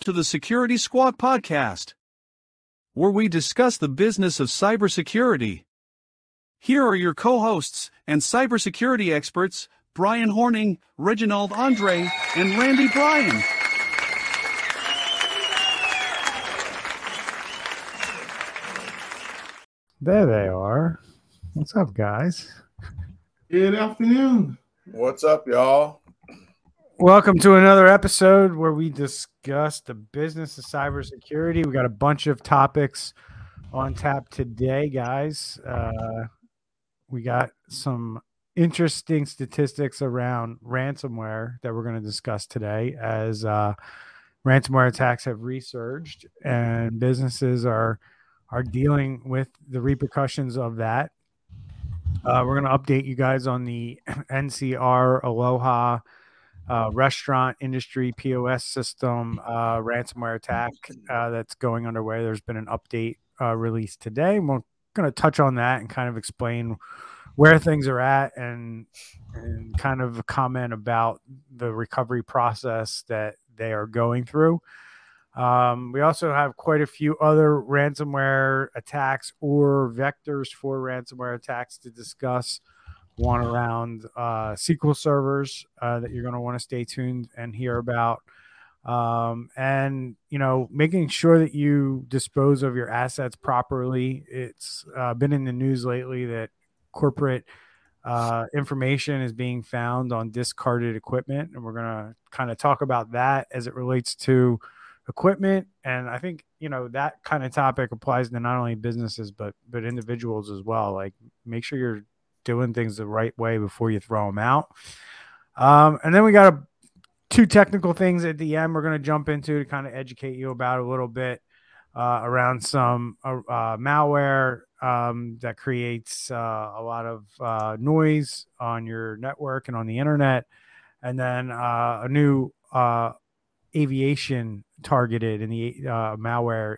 to the Security Squawk podcast, where we discuss the business of cybersecurity. Here are your co hosts and cybersecurity experts, Brian Hornung, Reginald Andre, and Randy Bryan. There they are. What's up, guys? Good afternoon. What's up, y'all? Welcome to another episode where we discuss the business of cybersecurity. We got a bunch of topics on tap today, guys. Uh, we got some interesting statistics around ransomware that we're going to discuss today as uh, ransomware attacks have resurged and businesses are are dealing with the repercussions of that. Uh, we're going to update you guys on the NCR Aloha uh, restaurant industry POS system uh, ransomware attack uh, that's going underway. There's been an update uh, released today. We're going to touch on that and kind of explain where things are at and and kind of comment about the recovery process that they are going through. Um, we also have quite a few other ransomware attacks or vectors for ransomware attacks to discuss one around uh, SQL servers uh, that you're going to want to stay tuned and hear about. Um, and you know, making sure that you dispose of your assets properly. It's uh, been in the news lately that corporate uh, information is being found on discarded equipment, and we're going to kind of talk about that as it relates to equipment. And I think you know that kind of topic applies to not only businesses but but individuals as well. Like, make sure you're doing things the right way before you throw them out. Um, and then we got a, two technical things at the end we're going to jump into to kind of educate you about a little bit uh, around some uh, uh, malware um, that creates uh, a lot of uh, noise on your network and on the internet. And then uh, a new aviation targeted in the malware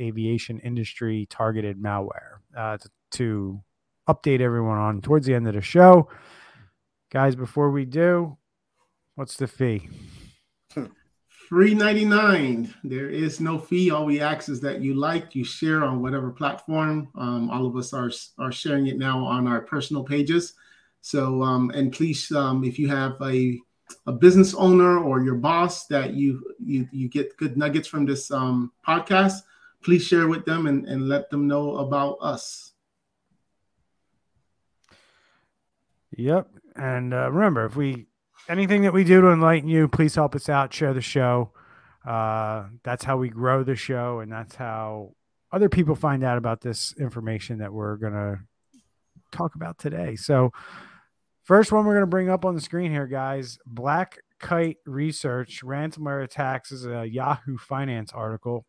aviation industry targeted malware to, to update everyone on towards the end of the show. Guys, before we do, what's the fee? Free 99. There is no fee. All we ask is that you like, you share on whatever platform. Um, all of us are, are sharing it now on our personal pages. So, um, and please, um, if you have a, a business owner or your boss that you you, you get good nuggets from this um, podcast, please share with them and, and let them know about us. Yep. And uh, remember, if we anything that we do to enlighten you, please help us out. Share the show. Uh, that's how we grow the show, and that's how other people find out about this information that we're gonna talk about today. So, first one we're gonna bring up on the screen here, guys. Black Kite Research ransomware attacks is a Yahoo Finance article.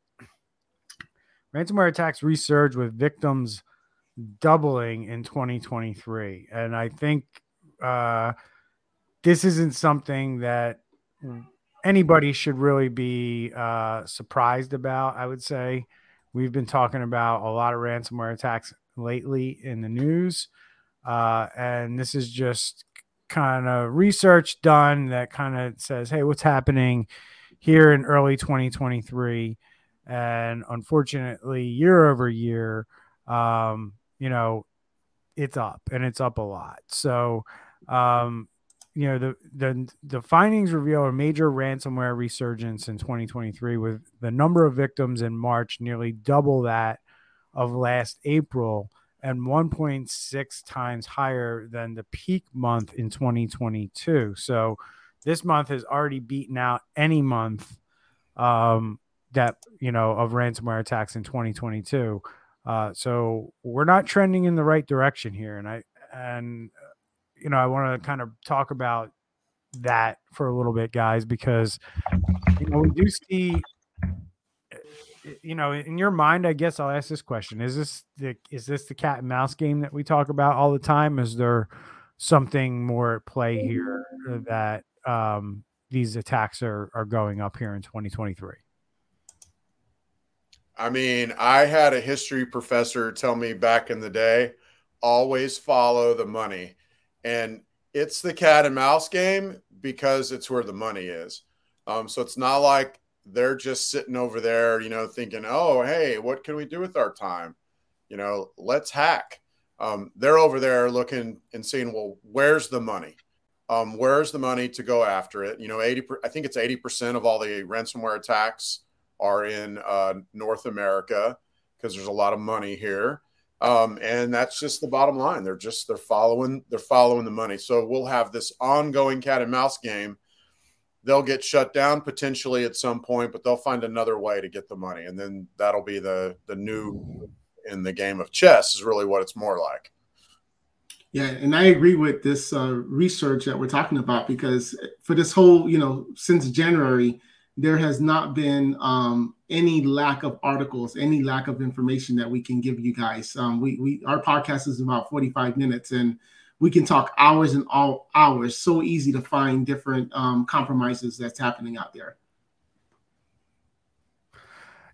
Ransomware attacks resurge with victims doubling in 2023. And I think uh, this isn't something that anybody should really be uh, surprised about. I would say we've been talking about a lot of ransomware attacks lately in the news. Uh, and this is just kind of research done that kind of says, hey, what's happening here in early 2023? And unfortunately, year over year, um, you know, it's up and it's up a lot. So, um, you know, the, the, the findings reveal a major ransomware resurgence in 2023 with the number of victims in March nearly double that of last April and 1.6 times higher than the peak month in 2022. So this month has already beaten out any month um, that, you know, of ransomware attacks in 2022. Uh, so we're not trending in the right direction here, and I and uh, you know I want to kind of talk about that for a little bit, guys, because you know we do see. Uh, you know, in your mind, I guess I'll ask this question: Is this the is this the cat and mouse game that we talk about all the time? Is there something more at play here that um, these attacks are are going up here in 2023? I mean, I had a history professor tell me back in the day always follow the money. And it's the cat and mouse game because it's where the money is. Um, so it's not like they're just sitting over there, you know, thinking, oh, hey, what can we do with our time? You know, let's hack. Um, they're over there looking and seeing, well, where's the money? Um, where's the money to go after it? You know, 80, I think it's 80% of all the ransomware attacks are in uh, North America because there's a lot of money here. Um, and that's just the bottom line. They're just, they're following, they're following the money. So we'll have this ongoing cat and mouse game they'll get shut down potentially at some point, but they'll find another way to get the money, and then that'll be the the new in the game of chess is really what it's more like. Yeah, and I agree with this uh, research that we're talking about because for this whole, you know, since January, there has not been um, any lack of articles, any lack of information that we can give you guys. Um, we, we our podcast is about forty five minutes, and we can talk hours and all hours. So easy to find different um, compromises that's happening out there.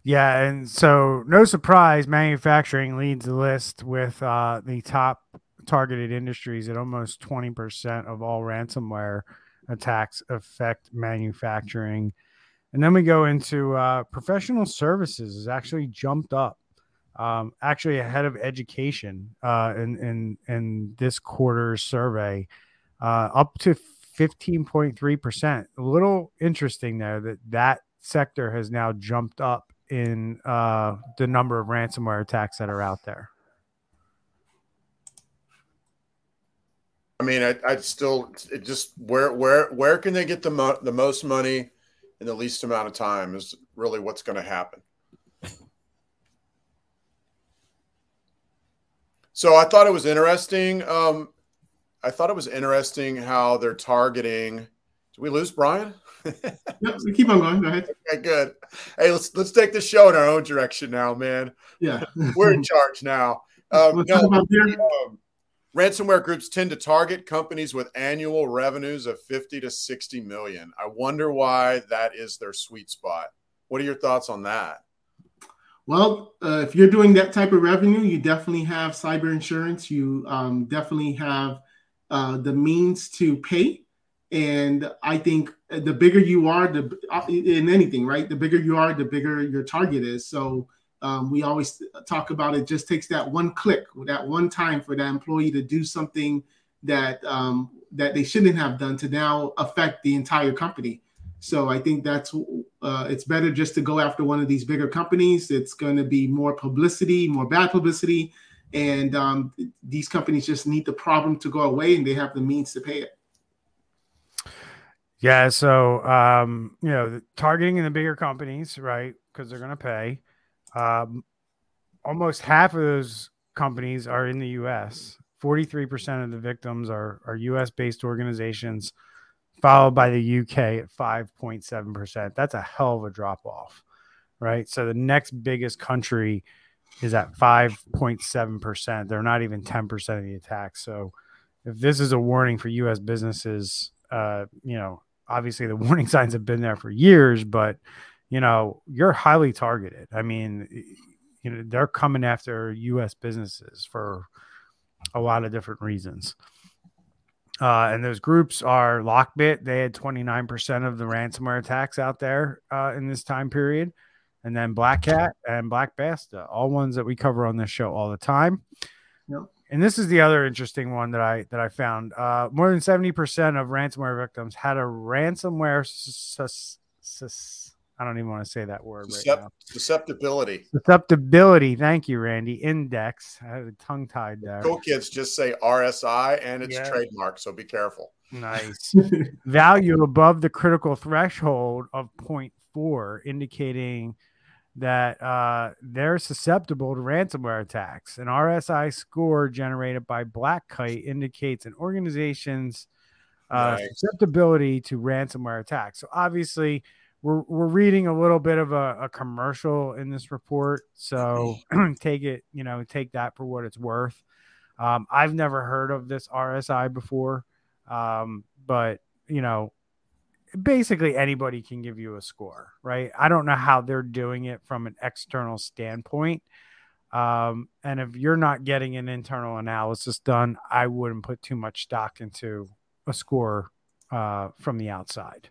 Yeah, and so no surprise, manufacturing leads the list with uh, the top targeted industries at almost 20% of all ransomware attacks affect manufacturing. And then we go into uh, professional services has actually jumped up um, actually ahead of education uh, in, in, in this quarter's survey, uh, up to 15.3%. A little interesting there that that sector has now jumped up in uh, the number of ransomware attacks that are out there. I mean, I, I still it just where where where can they get the mo- the most money in the least amount of time is really what's going to happen. So I thought it was interesting. Um, I thought it was interesting how they're targeting. Did we lose Brian? yep, we keep on going. Go ahead. Okay, good. Hey, let's let's take the show in our own direction now, man. Yeah, we're in charge now. Um, no, um, ransomware groups tend to target companies with annual revenues of 50 to 60 million. I wonder why that is their sweet spot. What are your thoughts on that? Well, uh, if you're doing that type of revenue, you definitely have cyber insurance. You um, definitely have uh, the means to pay. And I think the bigger you are, the uh, in anything, right? The bigger you are, the bigger your target is. So um, we always talk about it. Just takes that one click, that one time for that employee to do something that um, that they shouldn't have done to now affect the entire company. So I think that's uh, it's better just to go after one of these bigger companies. It's going to be more publicity, more bad publicity, and um, these companies just need the problem to go away, and they have the means to pay it. Yeah, so um, you know, targeting in the bigger companies, right? Because they're going to pay. Um, almost half of those companies are in the U.S. Forty-three percent of the victims are are U.S. based organizations followed by the UK at 5.7%. That's a hell of a drop off, right? So the next biggest country is at 5.7%. They're not even 10% of the attacks. So if this is a warning for US businesses, uh, you know, obviously the warning signs have been there for years, but you know, you're highly targeted. I mean, you know, they're coming after US businesses for a lot of different reasons. Uh, and those groups are Lockbit. They had 29% of the ransomware attacks out there uh, in this time period. And then Black Cat and Black Basta, all ones that we cover on this show all the time. Yep. And this is the other interesting one that I that I found. Uh, more than 70% of ransomware victims had a ransomware sus- sus- I don't even want to say that word Suscept- right now. Susceptibility. Susceptibility. Thank you, Randy. Index. I had a tongue tied there. Cool kids just say RSI and it's yeah. trademark, so be careful. Nice. Value above the critical threshold of 0.4, indicating that uh, they're susceptible to ransomware attacks. An RSI score generated by Black Kite indicates an organization's uh, nice. susceptibility to ransomware attacks. So obviously, we're we're reading a little bit of a, a commercial in this report, so take it, you know, take that for what it's worth. Um, I've never heard of this RSI before, um, but you know, basically anybody can give you a score, right? I don't know how they're doing it from an external standpoint. Um, and if you're not getting an internal analysis done, I wouldn't put too much stock into a score uh, from the outside.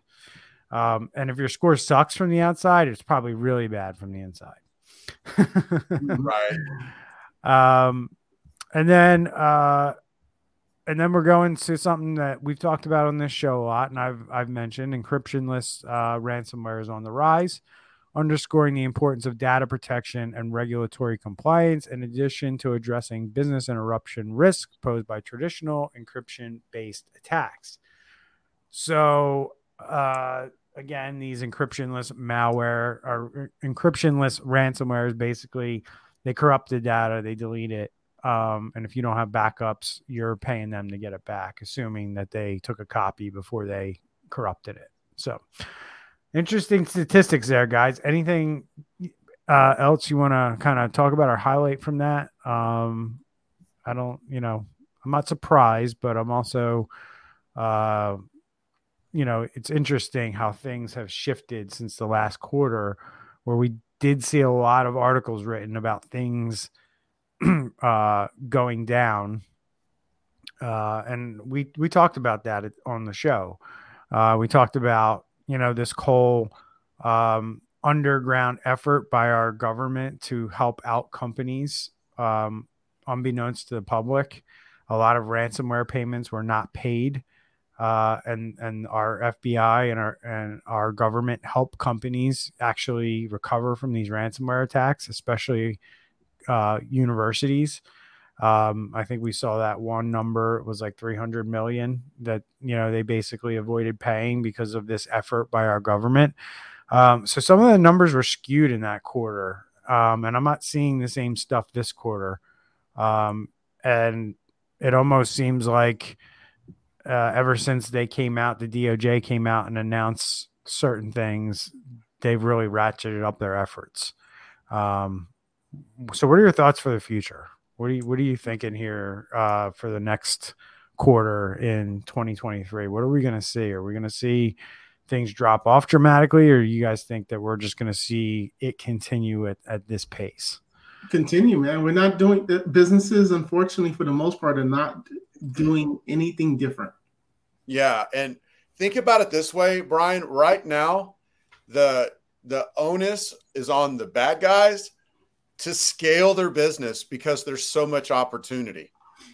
Um, and if your score sucks from the outside, it's probably really bad from the inside. right. Um, and then uh, and then we're going to something that we've talked about on this show a lot, and I've I've mentioned encryptionless uh, ransomware is on the rise, underscoring the importance of data protection and regulatory compliance, in addition to addressing business interruption risk posed by traditional encryption-based attacks. So, uh, again, these encryptionless malware or encryptionless ransomware is basically they corrupt the data, they delete it, um, and if you don't have backups, you're paying them to get it back, assuming that they took a copy before they corrupted it. So, interesting statistics there, guys. Anything uh, else you want to kind of talk about or highlight from that? Um, I don't, you know, I'm not surprised, but I'm also, uh, you know, it's interesting how things have shifted since the last quarter, where we did see a lot of articles written about things uh, going down. Uh, and we we talked about that on the show. Uh, we talked about you know this whole um, underground effort by our government to help out companies, um, unbeknownst to the public. A lot of ransomware payments were not paid, uh, and and our FBI and our and our government help companies actually recover from these ransomware attacks, especially uh, universities. Um, I think we saw that one number was like 300 million that you know they basically avoided paying because of this effort by our government. Um, so some of the numbers were skewed in that quarter, um, and I'm not seeing the same stuff this quarter. Um, and it almost seems like uh, ever since they came out, the DOJ came out and announced certain things, they've really ratcheted up their efforts. Um, so what are your thoughts for the future? What are you what are you thinking here uh, for the next quarter in 2023? What are we going to see? Are we going to see things drop off dramatically, or you guys think that we're just going to see it continue at, at this pace? Continue, man. We're not doing businesses, unfortunately, for the most part, are not doing anything different. Yeah, and think about it this way, Brian. Right now, the the onus is on the bad guys to scale their business because there's so much opportunity.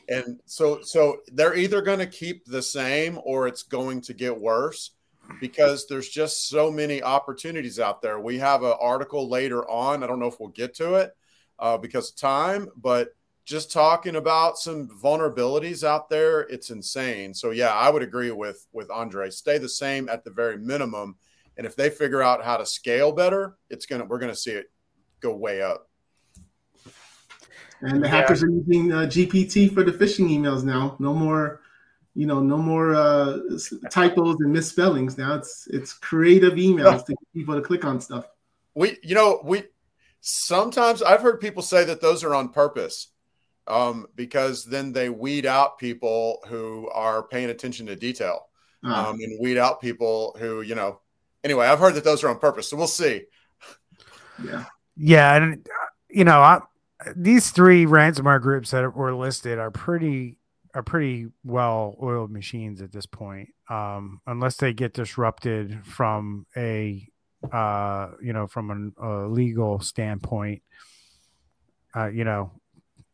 And so so they're either going to keep the same or it's going to get worse because there's just so many opportunities out there. We have an article later on. I don't know if we'll get to it uh, because of time, but just talking about some vulnerabilities out there, it's insane. So yeah, I would agree with with Andre. Stay the same at the very minimum, and if they figure out how to scale better, it's gonna we're gonna see it go way up. And the yeah. hackers are using uh, GPT for the phishing emails now. No more, you know, no more uh, typos and misspellings. Now it's it's creative emails to get people to click on stuff. We, you know, we sometimes I've heard people say that those are on purpose um, because then they weed out people who are paying attention to detail uh um, and weed out people who, you know, anyway, I've heard that those are on purpose. So we'll see. Yeah. Yeah. And, you know, I, these three ransomware groups that were listed are pretty are pretty well oiled machines at this point um, unless they get disrupted from a uh, you know from an, a legal standpoint uh, you know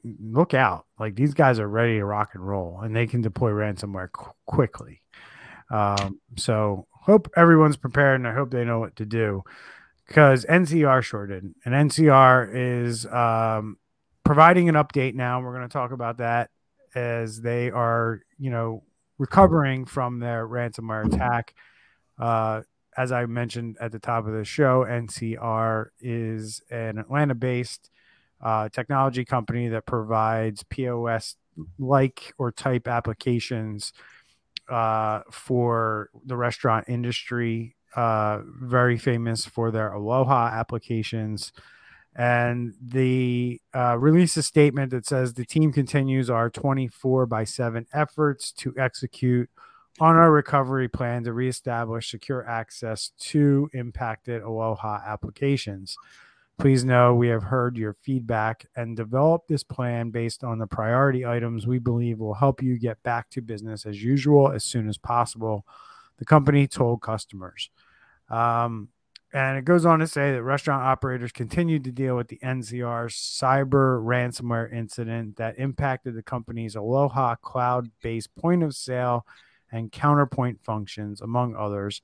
look out like these guys are ready to rock and roll and they can deploy ransomware qu- quickly um, so hope everyone's prepared and i hope they know what to do because NCR shorted, and NCR is um, providing an update now. We're going to talk about that as they are, you know, recovering from their ransomware attack. Uh, as I mentioned at the top of the show, NCR is an Atlanta based uh, technology company that provides POS like or type applications uh, for the restaurant industry uh, very famous for their Aloha applications. And the uh, release a statement that says the team continues our 24 by 7 efforts to execute on our recovery plan to reestablish secure access to impacted Aloha applications. Please know we have heard your feedback and developed this plan based on the priority items we believe will help you get back to business as usual as soon as possible. The company told customers. Um, and it goes on to say that restaurant operators continued to deal with the NCR cyber ransomware incident that impacted the company's Aloha cloud based point of sale and counterpoint functions, among others.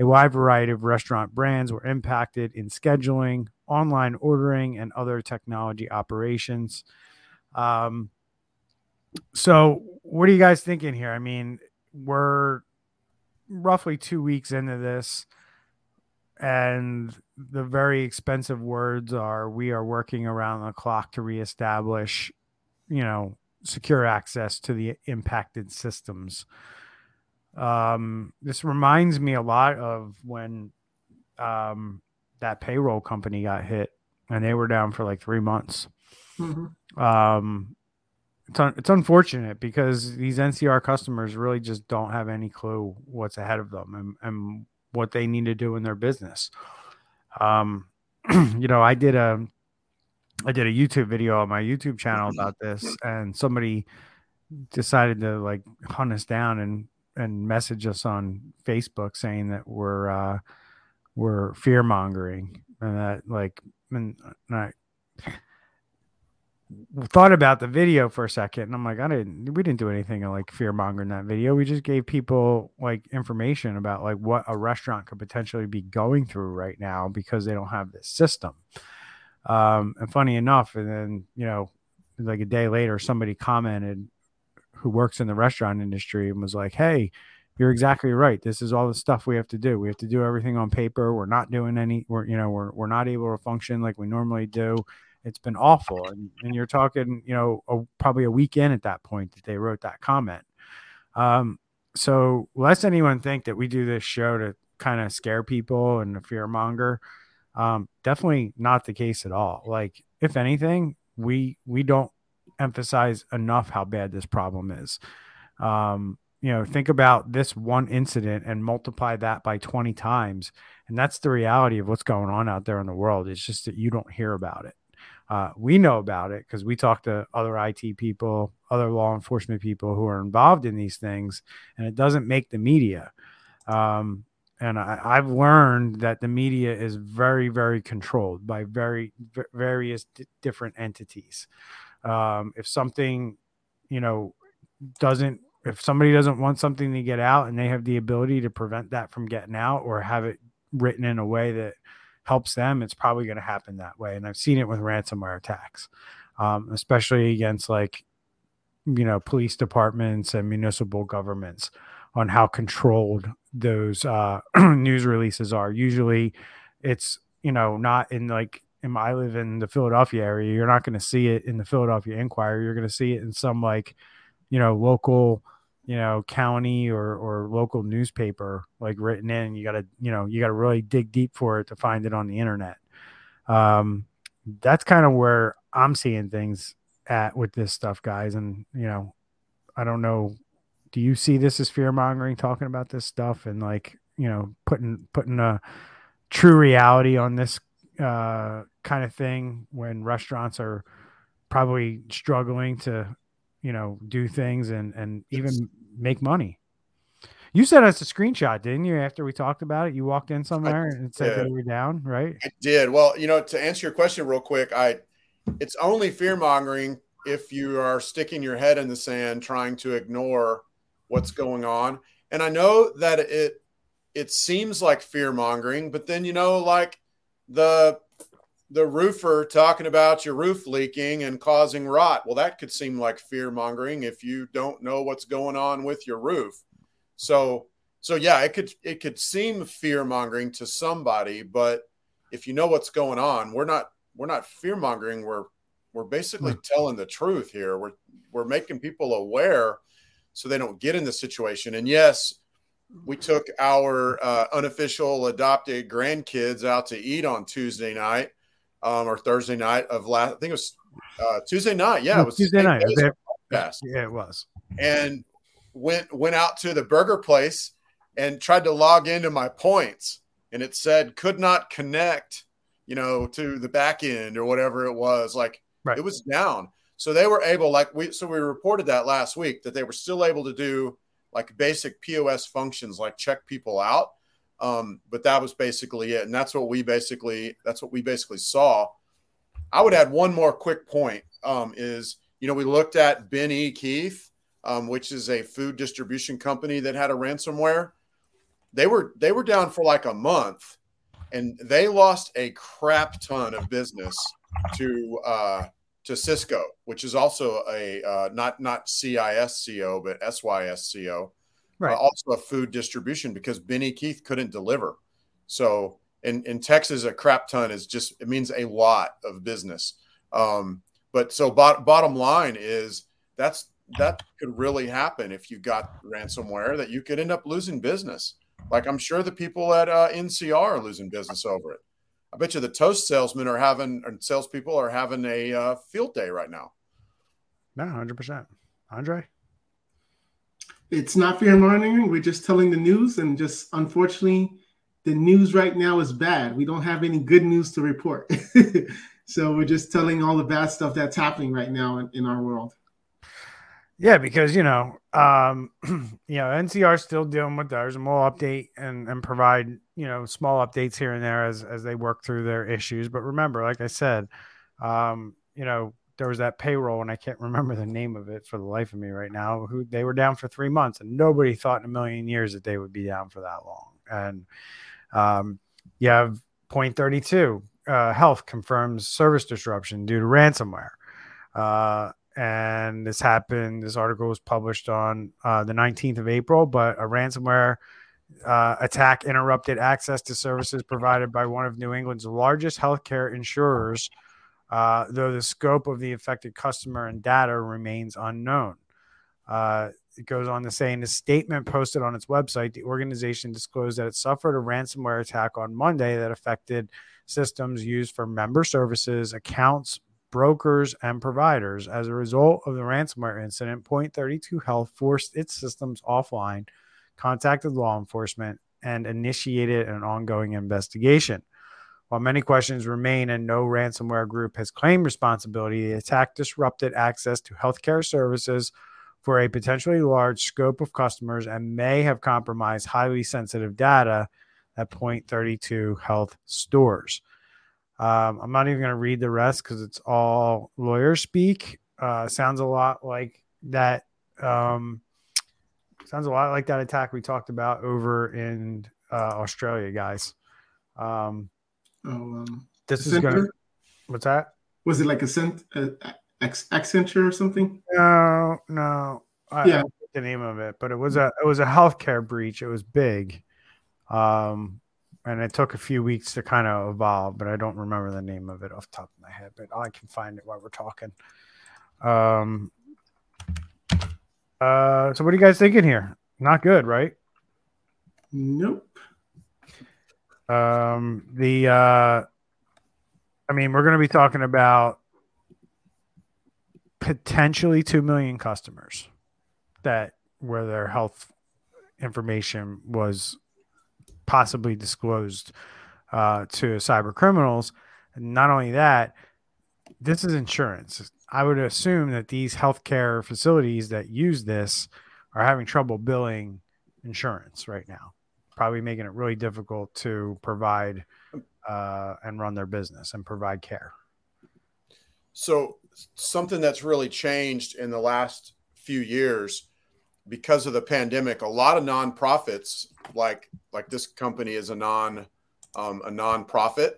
A wide variety of restaurant brands were impacted in scheduling, online ordering, and other technology operations. Um, so, what are you guys thinking here? I mean, we're roughly two weeks into this and the very expensive words are we are working around the clock to reestablish you know secure access to the impacted systems um, this reminds me a lot of when um, that payroll company got hit and they were down for like three months mm-hmm. um, it's, un- it's unfortunate because these ncr customers really just don't have any clue what's ahead of them and, and what they need to do in their business. Um, you know, I did a I did a YouTube video on my YouTube channel about this, and somebody decided to like hunt us down and and message us on Facebook saying that we're uh, we're fear mongering and that like and, I thought about the video for a second and I'm like, I didn't we didn't do anything like fear monger in that video. We just gave people like information about like what a restaurant could potentially be going through right now because they don't have this system. Um, and funny enough, and then you know, like a day later, somebody commented who works in the restaurant industry and was like, Hey, you're exactly right. This is all the stuff we have to do. We have to do everything on paper. We're not doing any, we're, you know, we're, we're not able to function like we normally do it's been awful. And, and you're talking, you know, a, probably a week in at that point that they wrote that comment. Um, so lest anyone think that we do this show to kind of scare people and fear monger, um, definitely not the case at all. Like, if anything, we we don't emphasize enough how bad this problem is. Um, you know, think about this one incident and multiply that by 20 times. And that's the reality of what's going on out there in the world. It's just that you don't hear about it. Uh, we know about it because we talk to other IT people, other law enforcement people who are involved in these things, and it doesn't make the media. Um, and I, have learned that the media is very, very controlled by very various d- different entities. Um, if something, you know, doesn't, if somebody doesn't want something to get out and they have the ability to prevent that from getting out or have it written in a way that helps them, it's probably going to happen that way. And I've seen it with ransomware attacks, um, especially against like, you know, police departments and municipal governments on how controlled those uh, news releases are. Usually it's, you know, not in like, in, I live in the Philadelphia area. You're not going to see it in the Philadelphia Inquirer. You're going to see it in some like, you know, local you know county or or local newspaper like written in you got to you know you got to really dig deep for it to find it on the internet um that's kind of where i'm seeing things at with this stuff guys and you know i don't know do you see this as fear mongering talking about this stuff and like you know putting putting a true reality on this uh kind of thing when restaurants are probably struggling to you know do things and and even make money. You sent us a screenshot, didn't you? After we talked about it, you walked in somewhere and it said they were down, right? I did. Well, you know, to answer your question real quick, I it's only fear mongering if you are sticking your head in the sand trying to ignore what's going on. And I know that it it seems like fear mongering, but then you know, like the the roofer talking about your roof leaking and causing rot. Well, that could seem like fear mongering if you don't know what's going on with your roof. So, so yeah, it could it could seem fear mongering to somebody, but if you know what's going on, we're not we're not fear mongering. We're we're basically hmm. telling the truth here. We're we're making people aware so they don't get in the situation. And yes, we took our uh, unofficial adopted grandkids out to eat on Tuesday night um, or Thursday night of last. I think it was uh, Tuesday night. Yeah, it was Tuesday night. Yes, yeah, it was. And went went out to the burger place and tried to log into my points, and it said could not connect. You know, to the back end or whatever it was. Like right. it was down. So they were able, like we, so we reported that last week that they were still able to do like basic POS functions, like check people out. Um, but that was basically it, and that's what we basically that's what we basically saw. I would add one more quick point um, is you know we looked at Ben E. Keith, um, which is a food distribution company that had a ransomware. They were they were down for like a month, and they lost a crap ton of business to uh, to Sysco, which is also a uh, not not CISCO but SYSCO right. uh, also a food distribution because Benny Keith couldn't deliver. So in, in Texas, a crap ton is just, it means a lot of business. Um, but so bot, bottom line is that's, that could really happen if you got ransomware that you could end up losing business. Like I'm sure the people at uh, NCR are losing business over it. I bet you the toast salesmen are having, and salespeople are having a uh, field day right now. No, hundred percent. Andre it's not fear mongering. We're just telling the news, and just unfortunately, the news right now is bad. We don't have any good news to report. so we're just telling all the bad stuff that's happening right now in, in our world. Yeah, because you know, um, you know, NCR still dealing with theirs, and we'll update and, and provide you know small updates here and there as as they work through their issues. But remember, like I said, um, you know, there was that payroll, and I can't remember the name of it for the life of me right now. Who they were down for three months, and nobody thought in a million years that they would be down for that long. And um, you have point thirty two. Uh, health confirms service disruption due to ransomware. Uh, and this happened. This article was published on uh, the 19th of April, but a ransomware uh, attack interrupted access to services provided by one of New England's largest healthcare insurers uh, though the scope of the affected customer and data remains unknown. Uh, it goes on to say in a statement posted on its website, the organization disclosed that it suffered a ransomware attack on Monday that affected systems used for member services, accounts, brokers, and providers. As a result of the ransomware incident, Point 32 Health forced its systems offline, contacted law enforcement, and initiated an ongoing investigation. While many questions remain and no ransomware group has claimed responsibility, the attack disrupted access to healthcare services for a potentially large scope of customers and may have compromised highly sensitive data at Point 32 Health stores. Um, I'm not even going to read the rest because it's all lawyer speak. Uh, sounds a lot like that. Um, sounds a lot like that attack we talked about over in uh, Australia, guys. Um, Oh, um, this is gonna. What's that? Was it like a cent, uh, Accenture or something? No, no. I, yeah, I the name of it, but it was a it was a healthcare breach. It was big, um, and it took a few weeks to kind of evolve. But I don't remember the name of it off the top of my head. But I can find it while we're talking. Um. Uh. So what are you guys thinking here? Not good, right? Nope. Um, the uh, I mean, we're going to be talking about potentially two million customers that where their health information was possibly disclosed uh, to cyber criminals. Not only that, this is insurance. I would assume that these healthcare facilities that use this are having trouble billing insurance right now probably making it really difficult to provide uh, and run their business and provide care. So, something that's really changed in the last few years because of the pandemic, a lot of nonprofits, like like this company, is a non um, a nonprofit.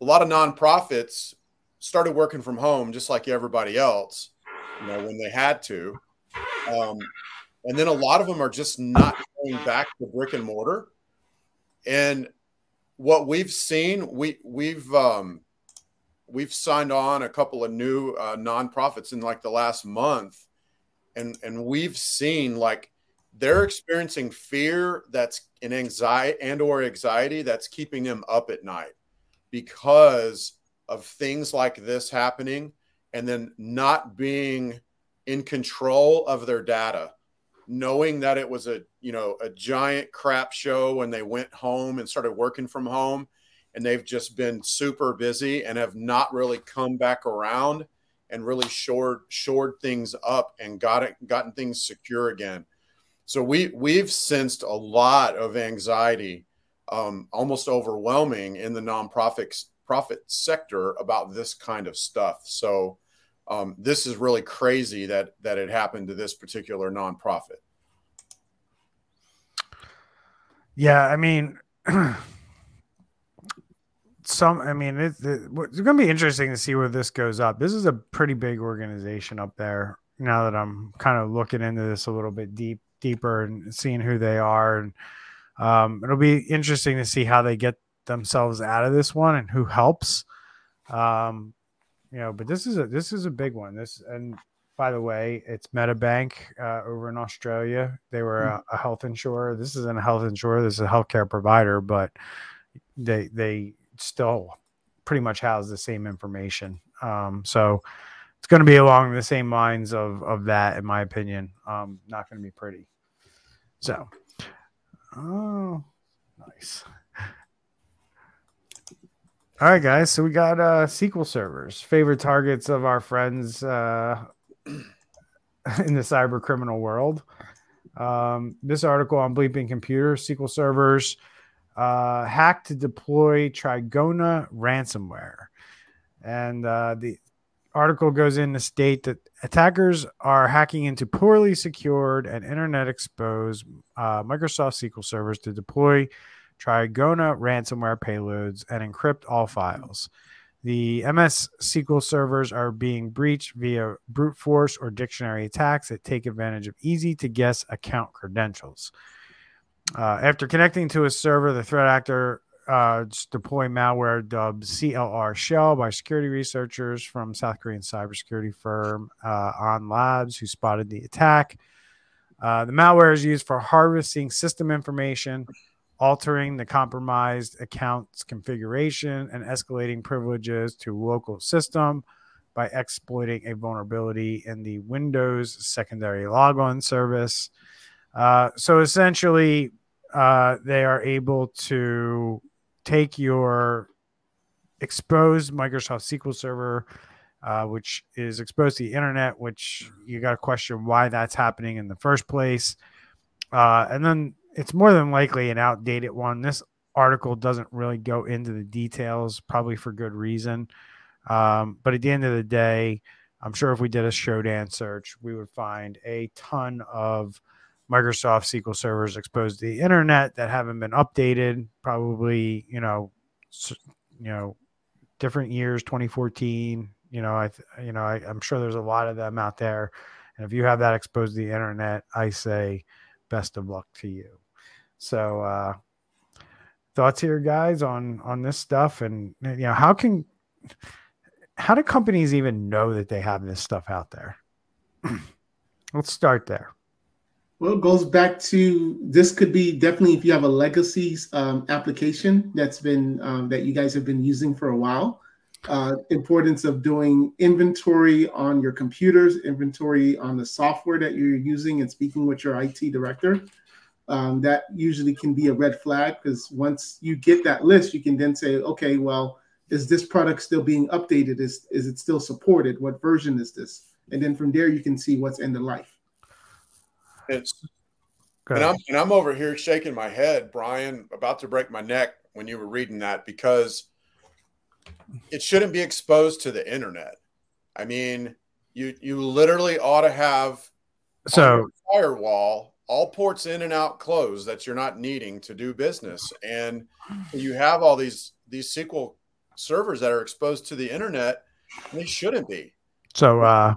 A lot of nonprofits started working from home just like everybody else, you know, when they had to. Um, and then a lot of them are just not going back to brick and mortar. And what we've seen, we we've um, we've signed on a couple of new uh, nonprofits in like the last month, and and we've seen like they're mm-hmm. experiencing fear that's an anxiety and or anxiety that's keeping them up at night because of things like this happening and then not being in control of their data knowing that it was a you know a giant crap show when they went home and started working from home and they've just been super busy and have not really come back around and really shored shored things up and got it gotten things secure again so we we've sensed a lot of anxiety um, almost overwhelming in the nonprofit profit sector about this kind of stuff. So um, this is really crazy that that it happened to this particular nonprofit. Yeah, I mean, some. I mean, it, it, it's going to be interesting to see where this goes up. This is a pretty big organization up there. Now that I'm kind of looking into this a little bit deep, deeper, and seeing who they are, and um, it'll be interesting to see how they get themselves out of this one and who helps. Um, you know, but this is a this is a big one. This and by the way, it's Medibank uh, over in Australia. They were a, a, health insurer. This isn't a health insurer. This is a healthcare provider, but they they still pretty much has the same information. Um, so it's going to be along the same lines of of that, in my opinion. Um, not going to be pretty. So, oh, nice. All right, guys. So we got uh, SQL servers, favorite targets of our friends uh, in the cyber criminal world. Um, this article on Bleeping Computer, SQL servers uh, hacked to deploy Trigona ransomware. And uh, the article goes in to state that attackers are hacking into poorly secured and internet exposed uh, Microsoft SQL servers to deploy Trigona ransomware payloads, and encrypt all files. The MS SQL servers are being breached via brute force or dictionary attacks that take advantage of easy to guess account credentials. Uh, after connecting to a server, the threat actor uh, deploy malware dubbed CLR Shell by security researchers from South Korean cybersecurity firm uh, AhnLabs, who spotted the attack. Uh, the malware is used for harvesting system information altering the compromised account's configuration and escalating privileges to local system by exploiting a vulnerability in the Windows secondary logon service. Uh, so essentially, uh, they are able to take your exposed Microsoft SQL Server, uh, which is exposed to the internet, which you got to question why that's happening in the first place. Uh, and then it's more than likely an outdated one. This article doesn't really go into the details, probably for good reason. Um, but at the end of the day, I'm sure if we did a Shodan search, we would find a ton of Microsoft SQL servers exposed to the internet that haven't been updated. Probably, you know, you know, different years, 2014. You know, I, you know, I, I'm sure there's a lot of them out there. And if you have that exposed to the internet, I say, best of luck to you. So uh thoughts here guys on on this stuff and you know how can how do companies even know that they have this stuff out there? Let's start there. Well, it goes back to this could be definitely if you have a legacy um, application that's been um, that you guys have been using for a while. Uh, importance of doing inventory on your computers, inventory on the software that you're using, and speaking with your IT director um, that usually can be a red flag because once you get that list, you can then say, okay, well, is this product still being updated? Is is it still supported? What version is this? And then from there, you can see what's end of life. It's and I'm and I'm over here shaking my head, Brian, about to break my neck when you were reading that because it shouldn't be exposed to the internet. I mean, you you literally ought to have so firewall all ports in and out closed that you're not needing to do business. And you have all these these sql servers that are exposed to the internet they shouldn't be. So uh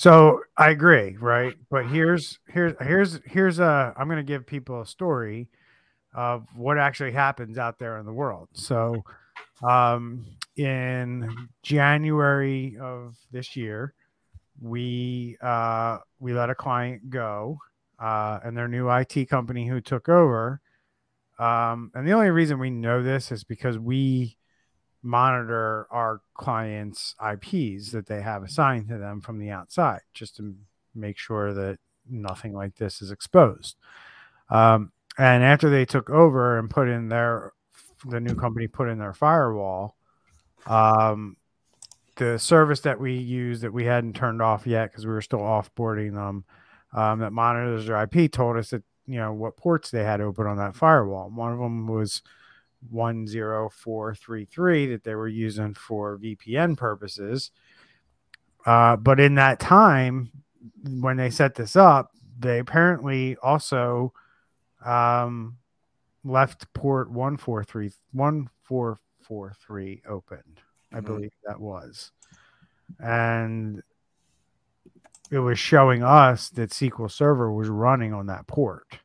so i agree right but here's here's here's here's a i'm going to give people a story of what actually happens out there in the world so um in january of this year we uh we let a client go uh, and their new IT company who took over. Um, and the only reason we know this is because we monitor our clients' IPs that they have assigned to them from the outside, just to make sure that nothing like this is exposed. Um, and after they took over and put in their, the new company put in their firewall, um, the service that we use that we hadn't turned off yet because we were still offboarding them um, that monitors their IP told us that you know what ports they had open on that firewall. One of them was 10433 that they were using for VPN purposes. Uh, but in that time, when they set this up, they apparently also um, left port 143 1443 open. I Mhm. believe that was. And it was showing us that SQL Server was running on that port.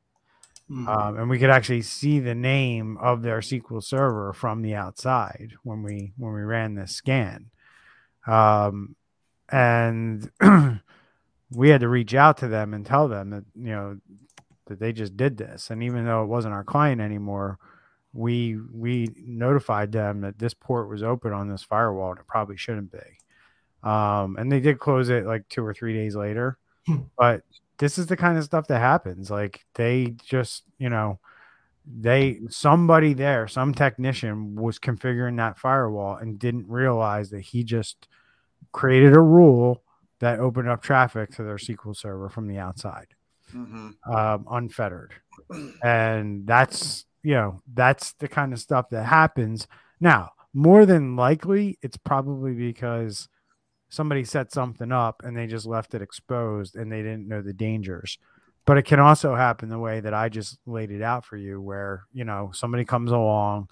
Mhm. Um, and we could actually see the name of their SQL Server from the outside when we when we ran this scan. Um, and we had to reach out to them and tell them that you know that they just did this and even though it wasn't our client anymore we we notified them that this port was open on this firewall and it probably shouldn't be um, and they did close it like two or three days later Hmm. but this is the kind of stuff that happens like they just you know they somebody there some technician was configuring that firewall and didn't realize that he just created a rule that opened up traffic to their SQL server from the outside, hmm um, unfettered. And that's, you know, that's the kind of stuff that happens. Now, more than likely, it's probably because somebody set something up and they just left it exposed and they didn't know the dangers. But it can also happen the way that I just laid it out for you, where, you know, somebody comes along,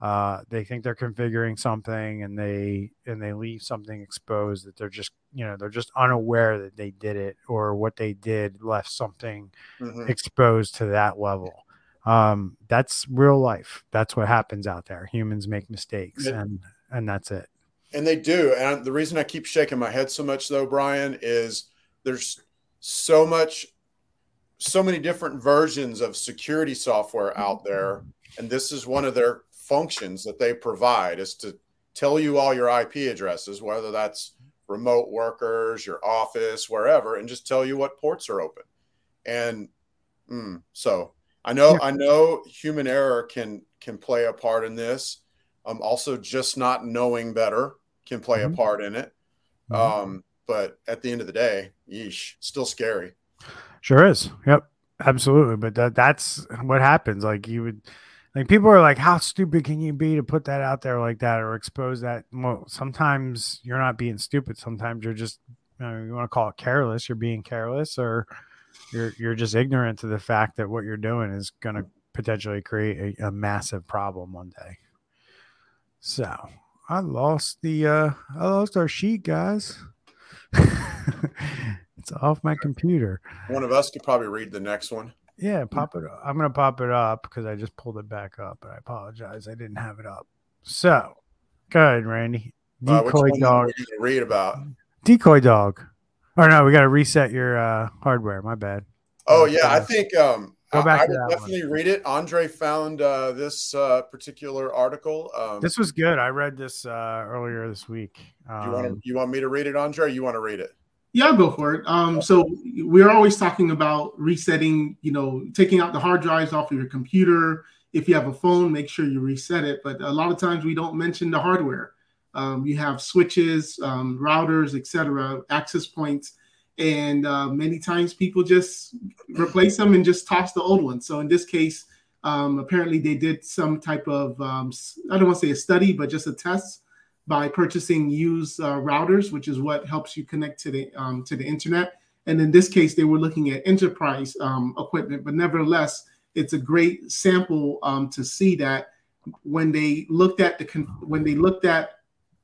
uh, they think they're configuring something and they and they leave something exposed that they're just you know they're just unaware that they did it or what they did left something hmm exposed to that level. Um that's real life. That's what happens out there. Humans make mistakes Yeah. and and that's it And they do. And the reason I keep shaking my head so much, though, Brian, is there's so much, so many different versions of security software out there. And this is one of their functions that they provide is to tell you all your IP addresses, whether that's remote workers, your office, wherever, and just tell you what ports are open. And mm, so I know, Yeah. I know human error can can play a part in this. Um, also, just not knowing better can play Mhm. a part in it. Mhm. Um, but at the end of the day, yeesh, still scary. Sure is. Yep. Absolutely. But that that's what happens. Like you would like people are like, How stupid can you be to put that out there like that or expose that? Well, sometimes you're not being stupid. Sometimes you're just you, know, you want to call it careless. You're being careless or you're you're just ignorant to the fact that what you're doing is gonna potentially create a, a massive problem one day. So I lost the uh I lost our sheet, guys. it's off my computer. One of us could probably read the next one. Yeah, pop it up. I'm gonna pop it up because I just pulled it back up, but I apologize. I didn't have it up. So go ahead, Randy. Uh, Decoy one dog. read about? Decoy dog. Or no, we gotta reset your uh hardware. My bad. Oh yeah, I think um, Go I- back I, to would that one. definitely read it. Andre found uh, this uh, particular article. Um, This was good. I read this uh earlier this week. you want to Um, you want me to read it, Andre? Or you want to read it? Yeah, I'll go for it. Um, so we're always talking about resetting, you know, taking out the hard drives off of your computer. If you have a phone, make sure you reset it. But a lot of times we don't mention the hardware. Um, you have switches, um, routers, etc., access points, and uh, many times people just replace them and just toss the old ones. So in this case, um, apparently they did some type of um, I don't want to say a study, but just a test by purchasing used uh, routers, which is what helps you connect to the um, to the internet. And in this case, they were looking at enterprise um, equipment, but nevertheless, it's a great sample um, to see that when they looked at the when they looked at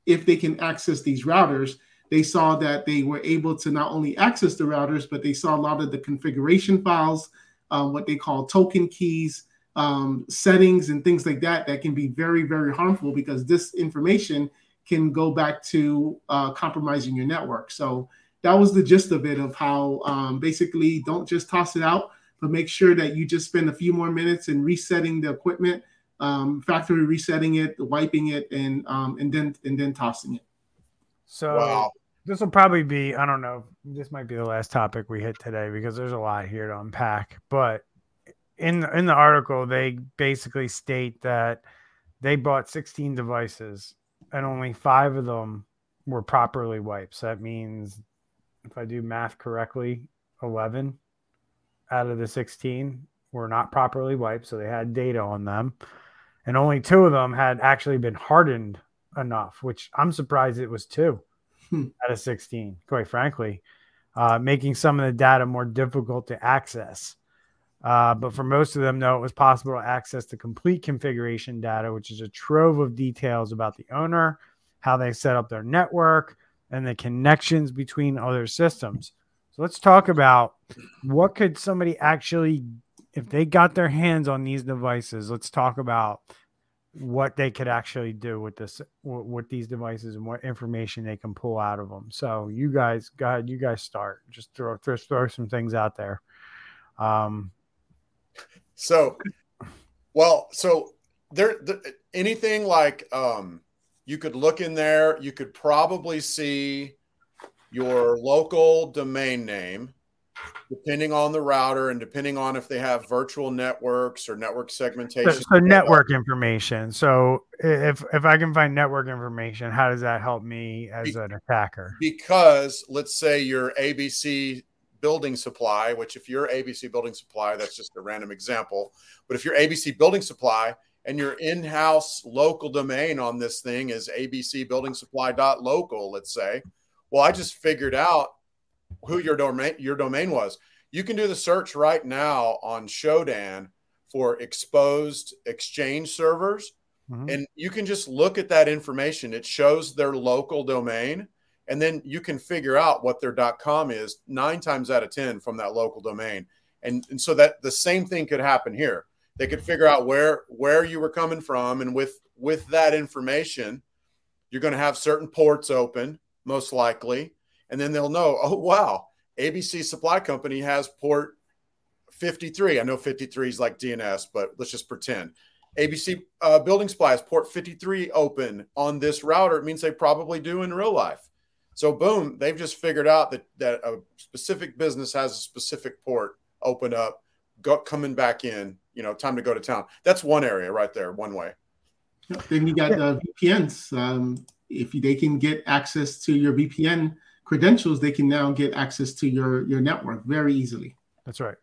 if they can access these routers, they saw that they were able to not only access the routers, but they saw a lot of the configuration files, um, what they call token keys, um, settings, and things like that that can be very, very harmful because this information can go back to uh, compromising your network. So that was the gist of it of how um, basically don't just toss it out, but make sure that you just spend a few more minutes in resetting the equipment, um, factory resetting it, wiping it, and um, and then and then tossing it. so wow. This will probably be i don't know this might be the last topic we hit today because there's a lot here to unpack but in in the article they basically state that they bought 16 devices and only five of them were properly wiped. So that means if i do math correctly 11 out of the 16 were not properly wiped, so they had data on them, and only two of them had actually been hardened enough, which I'm surprised it was two Hmm. out of 16, quite frankly, uh, making some of the data more difficult to access. Uh, but for most of them, no, it was possible to access the complete configuration data, which is a trove of details about the owner, how they set up their network, and the connections between other systems. So let's talk about what could somebody actually, if they got their hands on these devices, let's talk about what they could actually do with this with these devices and what information they can pull out of them. So you guys, go ahead, you guys start. Just throw throw, throw some things out there. Um, So, well, so there, the, anything like um, you could look in there, you could probably see your local domain name, depending on the router and depending on if they have virtual networks or network segmentation. so network information. So if if I can find network information, how does that help me as an attacker? because let's say your ABC building supply, which if you're ABC building supply, that's just a random example. But if you're ABC building supply and your in-house local domain on this thing is ABC building supply.local, let's say, well, I just figured out who your domain your domain was. You can do the search right now on Shodan for exposed exchange servers. Mhm. and you can just look at that information. It shows their local domain and then you can figure out what their com is nine times out of ten from that local domain. And, and so that the same thing could happen here. They could figure out where where you were coming from and with with that information you're going to have certain ports open most likely and then they'll know oh wow abc supply company has port 53 i know 53 is like dns but let's just pretend ABC uh, building supply has port 53 open on this router. It means they probably do in real life. So boom, they've just figured out that that a specific business has a specific port open up, go, coming back in. You know, time to go to town. That's one area right there, one way. Then you got uh, VPNs. Um, if they can get access to your VPN credentials, they can now get access to your your network very easily. That's right.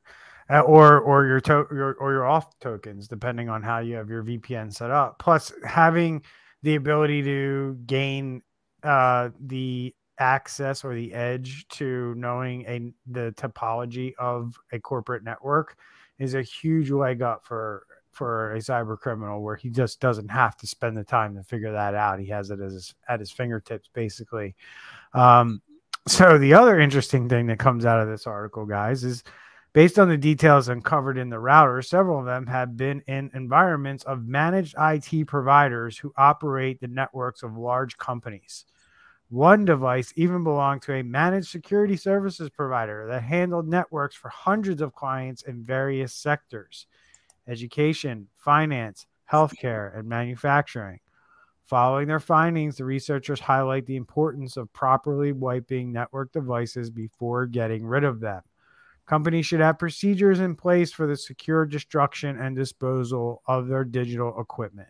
Uh, or or your to- your or your auth tokens, depending on how you have your VPN set up. Plus, having the ability to gain uh, the access or the edge to knowing a the topology of a corporate network is a huge leg up for for a cyber criminal where he just doesn't have to spend the time to figure that out. He has it as at his fingertips, basically. Um, so the other interesting thing that comes out of this article, guys, is based on the details uncovered in the router, several of them have been in environments of managed IT providers who operate the networks of large companies. One device even belonged to a managed security services provider that handled networks for hundreds of clients in various sectors education, finance, healthcare, and manufacturing. Following their findings, the researchers highlight the importance of properly wiping network devices before getting rid of them. Companies should have procedures in place for the secure destruction and disposal of their digital equipment.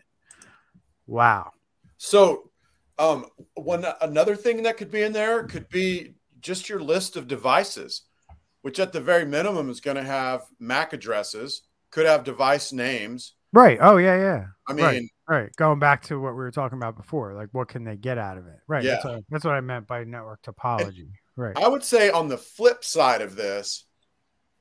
Wow. So, um, one another thing that could be in there could be just your list of devices, which at the very minimum is going to have MAC addresses, could have device names. Right. Oh, yeah, yeah. I mean, right. Right. Going back to what we were talking about before, like what can they get out of it? Right. That's, Yeah. what, that's what I meant by network topology. right. I would say on the flip side of this,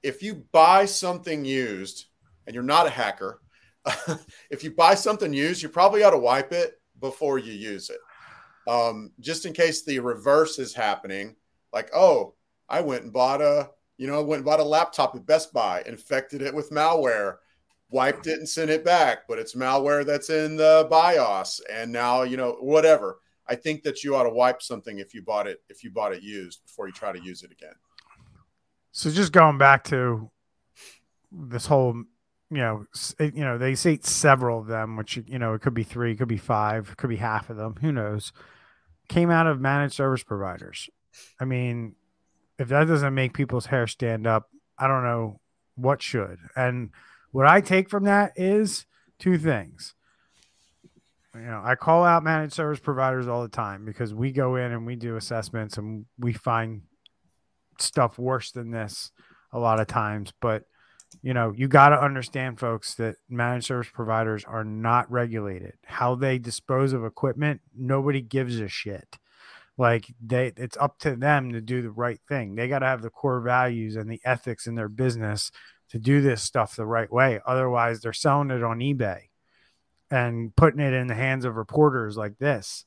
if you buy something used and you're not a hacker, if you buy something used, you probably ought to wipe it before you use it. Um, just in case the reverse is happening, like, oh, I went and bought a, you know, went and bought a laptop at Best Buy, infected it with malware, wiped it and sent it back, but it's malware that's in the BIOS, and now you know whatever. I think that you ought to wipe something if you bought it if you bought it used before you try to use it again. So just going back to this whole, you know, you know, they say several of them, which you know, it could be three, it could be five, it could be half of them. Who knows? Came out of managed service providers. I mean, if that doesn't make people's hair stand up, I don't know what should. And what I take from that is two things. You know, I call out managed service providers all the time because we go in and we do assessments and we find stuff worse than this a lot of times. But you know, you got to understand, folks, that managed service providers are not regulated. How they dispose of equipment, nobody gives a shit. Like they, it's up to them to do the right thing. They got to have the core values and the ethics in their business to do this stuff the right way. Otherwise, they're selling it on eBay and putting it in the hands of reporters like this.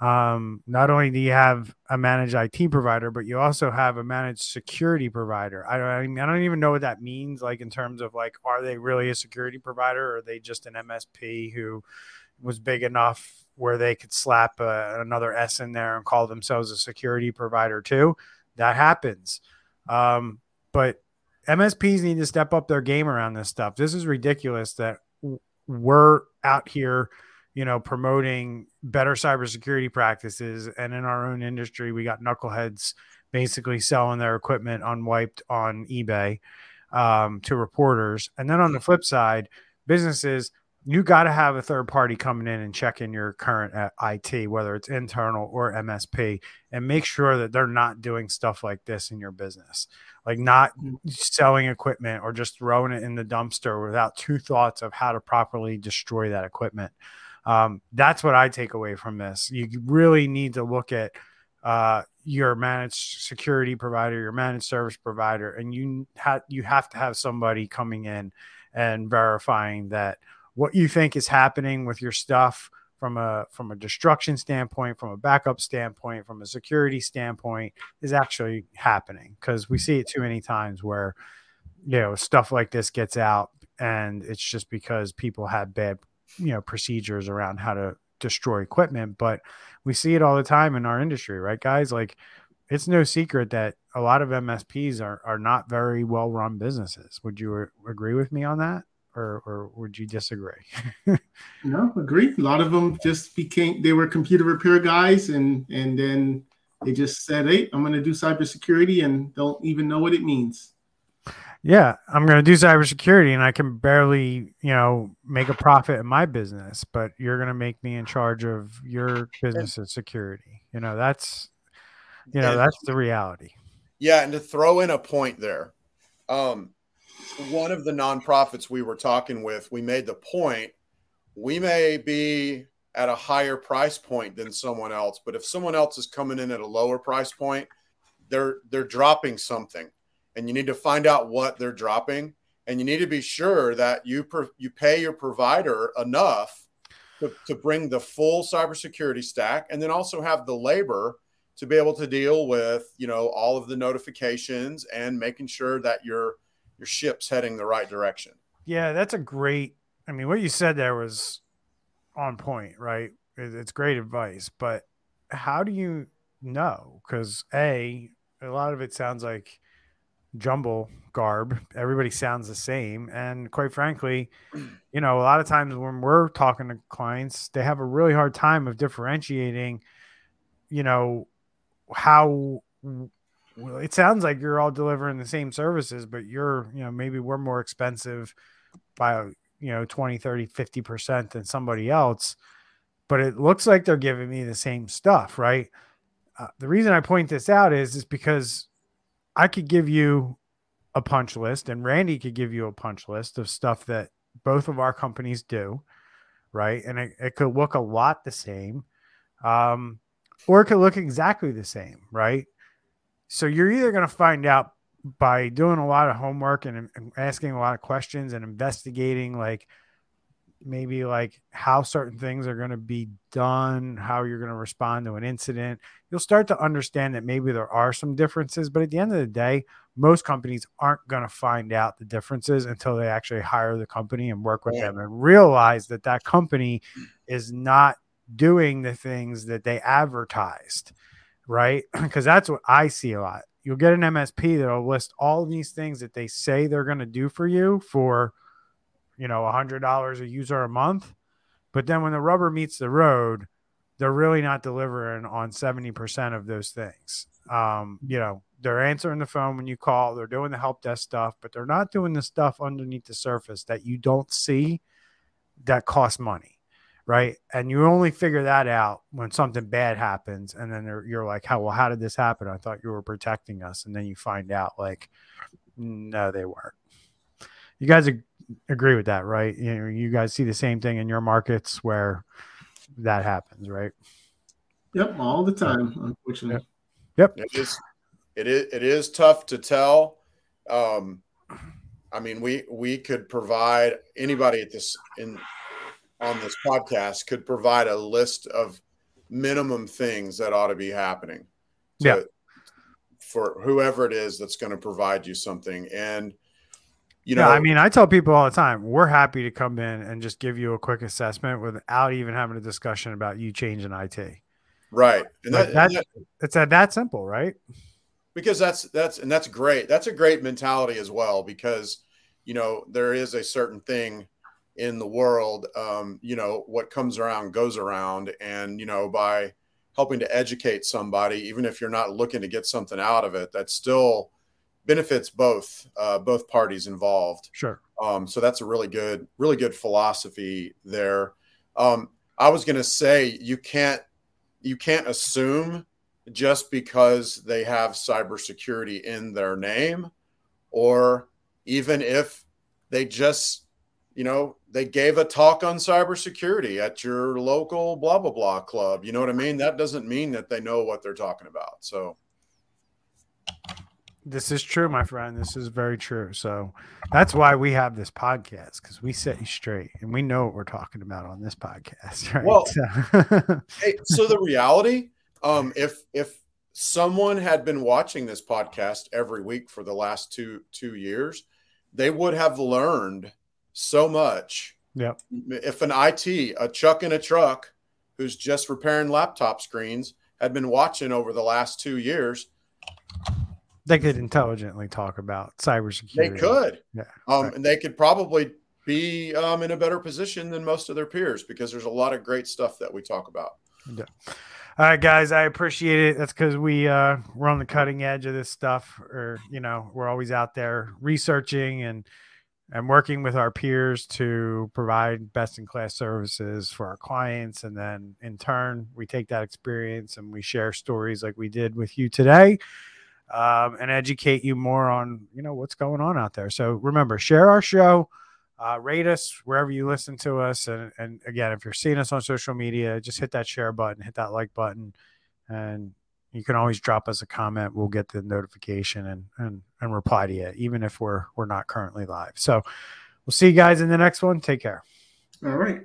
Um, not only do you have a managed IT provider, but you also have a managed security provider. I don't, I, don't even know what that means. Like in terms of like, are they really a security provider, or are they just an MSP who was big enough where they could slap uh, another S in there and call themselves a security provider too? That happens. Um, but MSPs need to step up their game around this stuff. This is ridiculous that we're out here, you know, promoting better cybersecurity practices, and in our own industry, we got knuckleheads basically selling their equipment unwiped on eBay um, to reporters. And then on the flip side, businesses you got to have a third party coming in and checking your current uh, IT, whether it's internal or MSP, and make sure that they're not doing stuff like this in your business, like not mm. selling equipment or just throwing it in the dumpster without two thoughts of how to properly destroy that equipment. Um, that's what I take away from this. You really need to look at uh, your managed security provider, your managed service provider, and you have you have to have somebody coming in and verifying that what you think is happening with your stuff from a from a destruction standpoint, from a backup standpoint, from a security standpoint is actually happening. Because we see it too many times where you know stuff like this gets out and it's just because people have bad you know procedures around how to destroy equipment. But we see it all the time in our industry right guys? Like it's no secret that a lot of msps are, are not very well run businesses. Would you agree with me on that or or would you disagree? no, agree. A lot of them just became they were computer repair guys, and and then they just said, "Hey, I'm going to do cybersecurity," and don't even know what it means. Yeah, I'm going to do cybersecurity, and I can barely, you know, make a profit in my business, but you're going to make me in charge of your business's security. You know, that's, you know, and, that's the reality. Yeah, and to throw in a point there, um, one of the nonprofits we were talking with, we made the point we may be at a higher price point than someone else, but if someone else is coming in at a lower price point, they're they're dropping something, and you need to find out what they're dropping, and you need to be sure that you you pay your provider enough to, to bring the full cybersecurity stack, and then also have the labor to be able to deal with you know all of the notifications and making sure that you're your ship's heading the right direction. Yeah, that's a great. I mean, what you said there was on point, right? It's great advice, but how do you know? Because a, a lot of it sounds like jumble garb. Everybody sounds the same, and quite frankly, you know, a lot of times when we're talking to clients, they have a really hard time of differentiating. You know how well, it sounds like you're all delivering the same services, but you're, you know, maybe we're more expensive by, you know, 20, 30, 50% than somebody else. But it looks like they're giving me the same stuff, right? Uh, the reason I point this out is is because I could give you a punch list and Randy could give you a punch list of stuff that both of our companies do, right? And it, it could look a lot the same. Um, or it could look exactly the same, right? So you're either going to find out by doing a lot of homework and, and, asking a lot of questions and investigating, like maybe like how certain things are going to be done, how you're going to respond to an incident. You'll start to understand that maybe there are some differences, but at the end of the day, most companies aren't going to find out the differences until they actually hire the company and work with yeah. them and realize that that company is not doing the things that they advertised right? Because that's what I see a lot. You'll get an MSP that'll list all these things that they say they're going to do for you for, you know, a hundred dollars a user a month, but then when the rubber meets the road, they're really not delivering on seventy percent of those things. Um, you know, they're answering the phone when you call, they're doing the help desk stuff, but they're not doing the stuff underneath the surface that you don't see that costs money right? And you only figure that out when something bad happens, and then you're like, "How well? How did this happen? I thought you were protecting us," and then you find out like, no, they weren't. you guys ag- agree with that, right? You know, you guys see the same thing in your markets where that happens, right? Yep, all the time, unfortunately. Yep. It is, it is, it is tough to tell. Um, I mean, we we could provide anybody at this in on this podcast could provide a list of minimum things that ought to be happening. to- Yeah. For whoever it is that's going to provide you something, and you yeah, know, I mean, I tell people all the time, we're happy to come in and just give you a quick assessment without even having a discussion about you changing IT. right, and that, that- that- It's that, that simple, right? because that's that's and that's great that's a great mentality as well because you know there is a certain thing in the world um, you know what comes around goes around and you know by helping to educate somebody even if you're not looking to get something out of it that still benefits both uh, both parties involved Sure. um, so that's a really good, really good philosophy there. Um, I was going to say you can't you can't assume just because they have cybersecurity in their name, or even if they just you know they gave a talk on cybersecurity at your local blah blah blah club. You know what I mean? That doesn't mean that they know what they're talking about. So This is true, my friend. This is very true. So that's why we have this podcast because we set you straight and we know what we're talking about on this podcast. Right. Well- So- hey, so the reality, um, if if someone had been watching this podcast every week for the last two two years, they would have learned so much. Yeah. If an IT, a chuck in a truck, who's just repairing laptop screens, had been watching over the last two years, they could intelligently talk about cybersecurity. they could. Yeah, Um, right. and they could probably be um, in a better position than most of their peers because there's a lot of great stuff that we talk about. Yeah. All right, guys, I appreciate it. That's because we uh, we're on the cutting edge of this stuff, or you know, we're always out there researching and and working with our peers to provide best in class services for our clients, and then in turn, we take that experience and we share stories like we did with you today, um, and educate you more on you know what's going on out there. So remember, share our show uh, rate us wherever you listen to us and, and again if you're seeing us on social media just hit that share button hit that like button and you can always drop us a comment. We'll get the notification and and, and reply to you even if we're we're not currently live. So we'll see you guys in the next one. Take care. All right.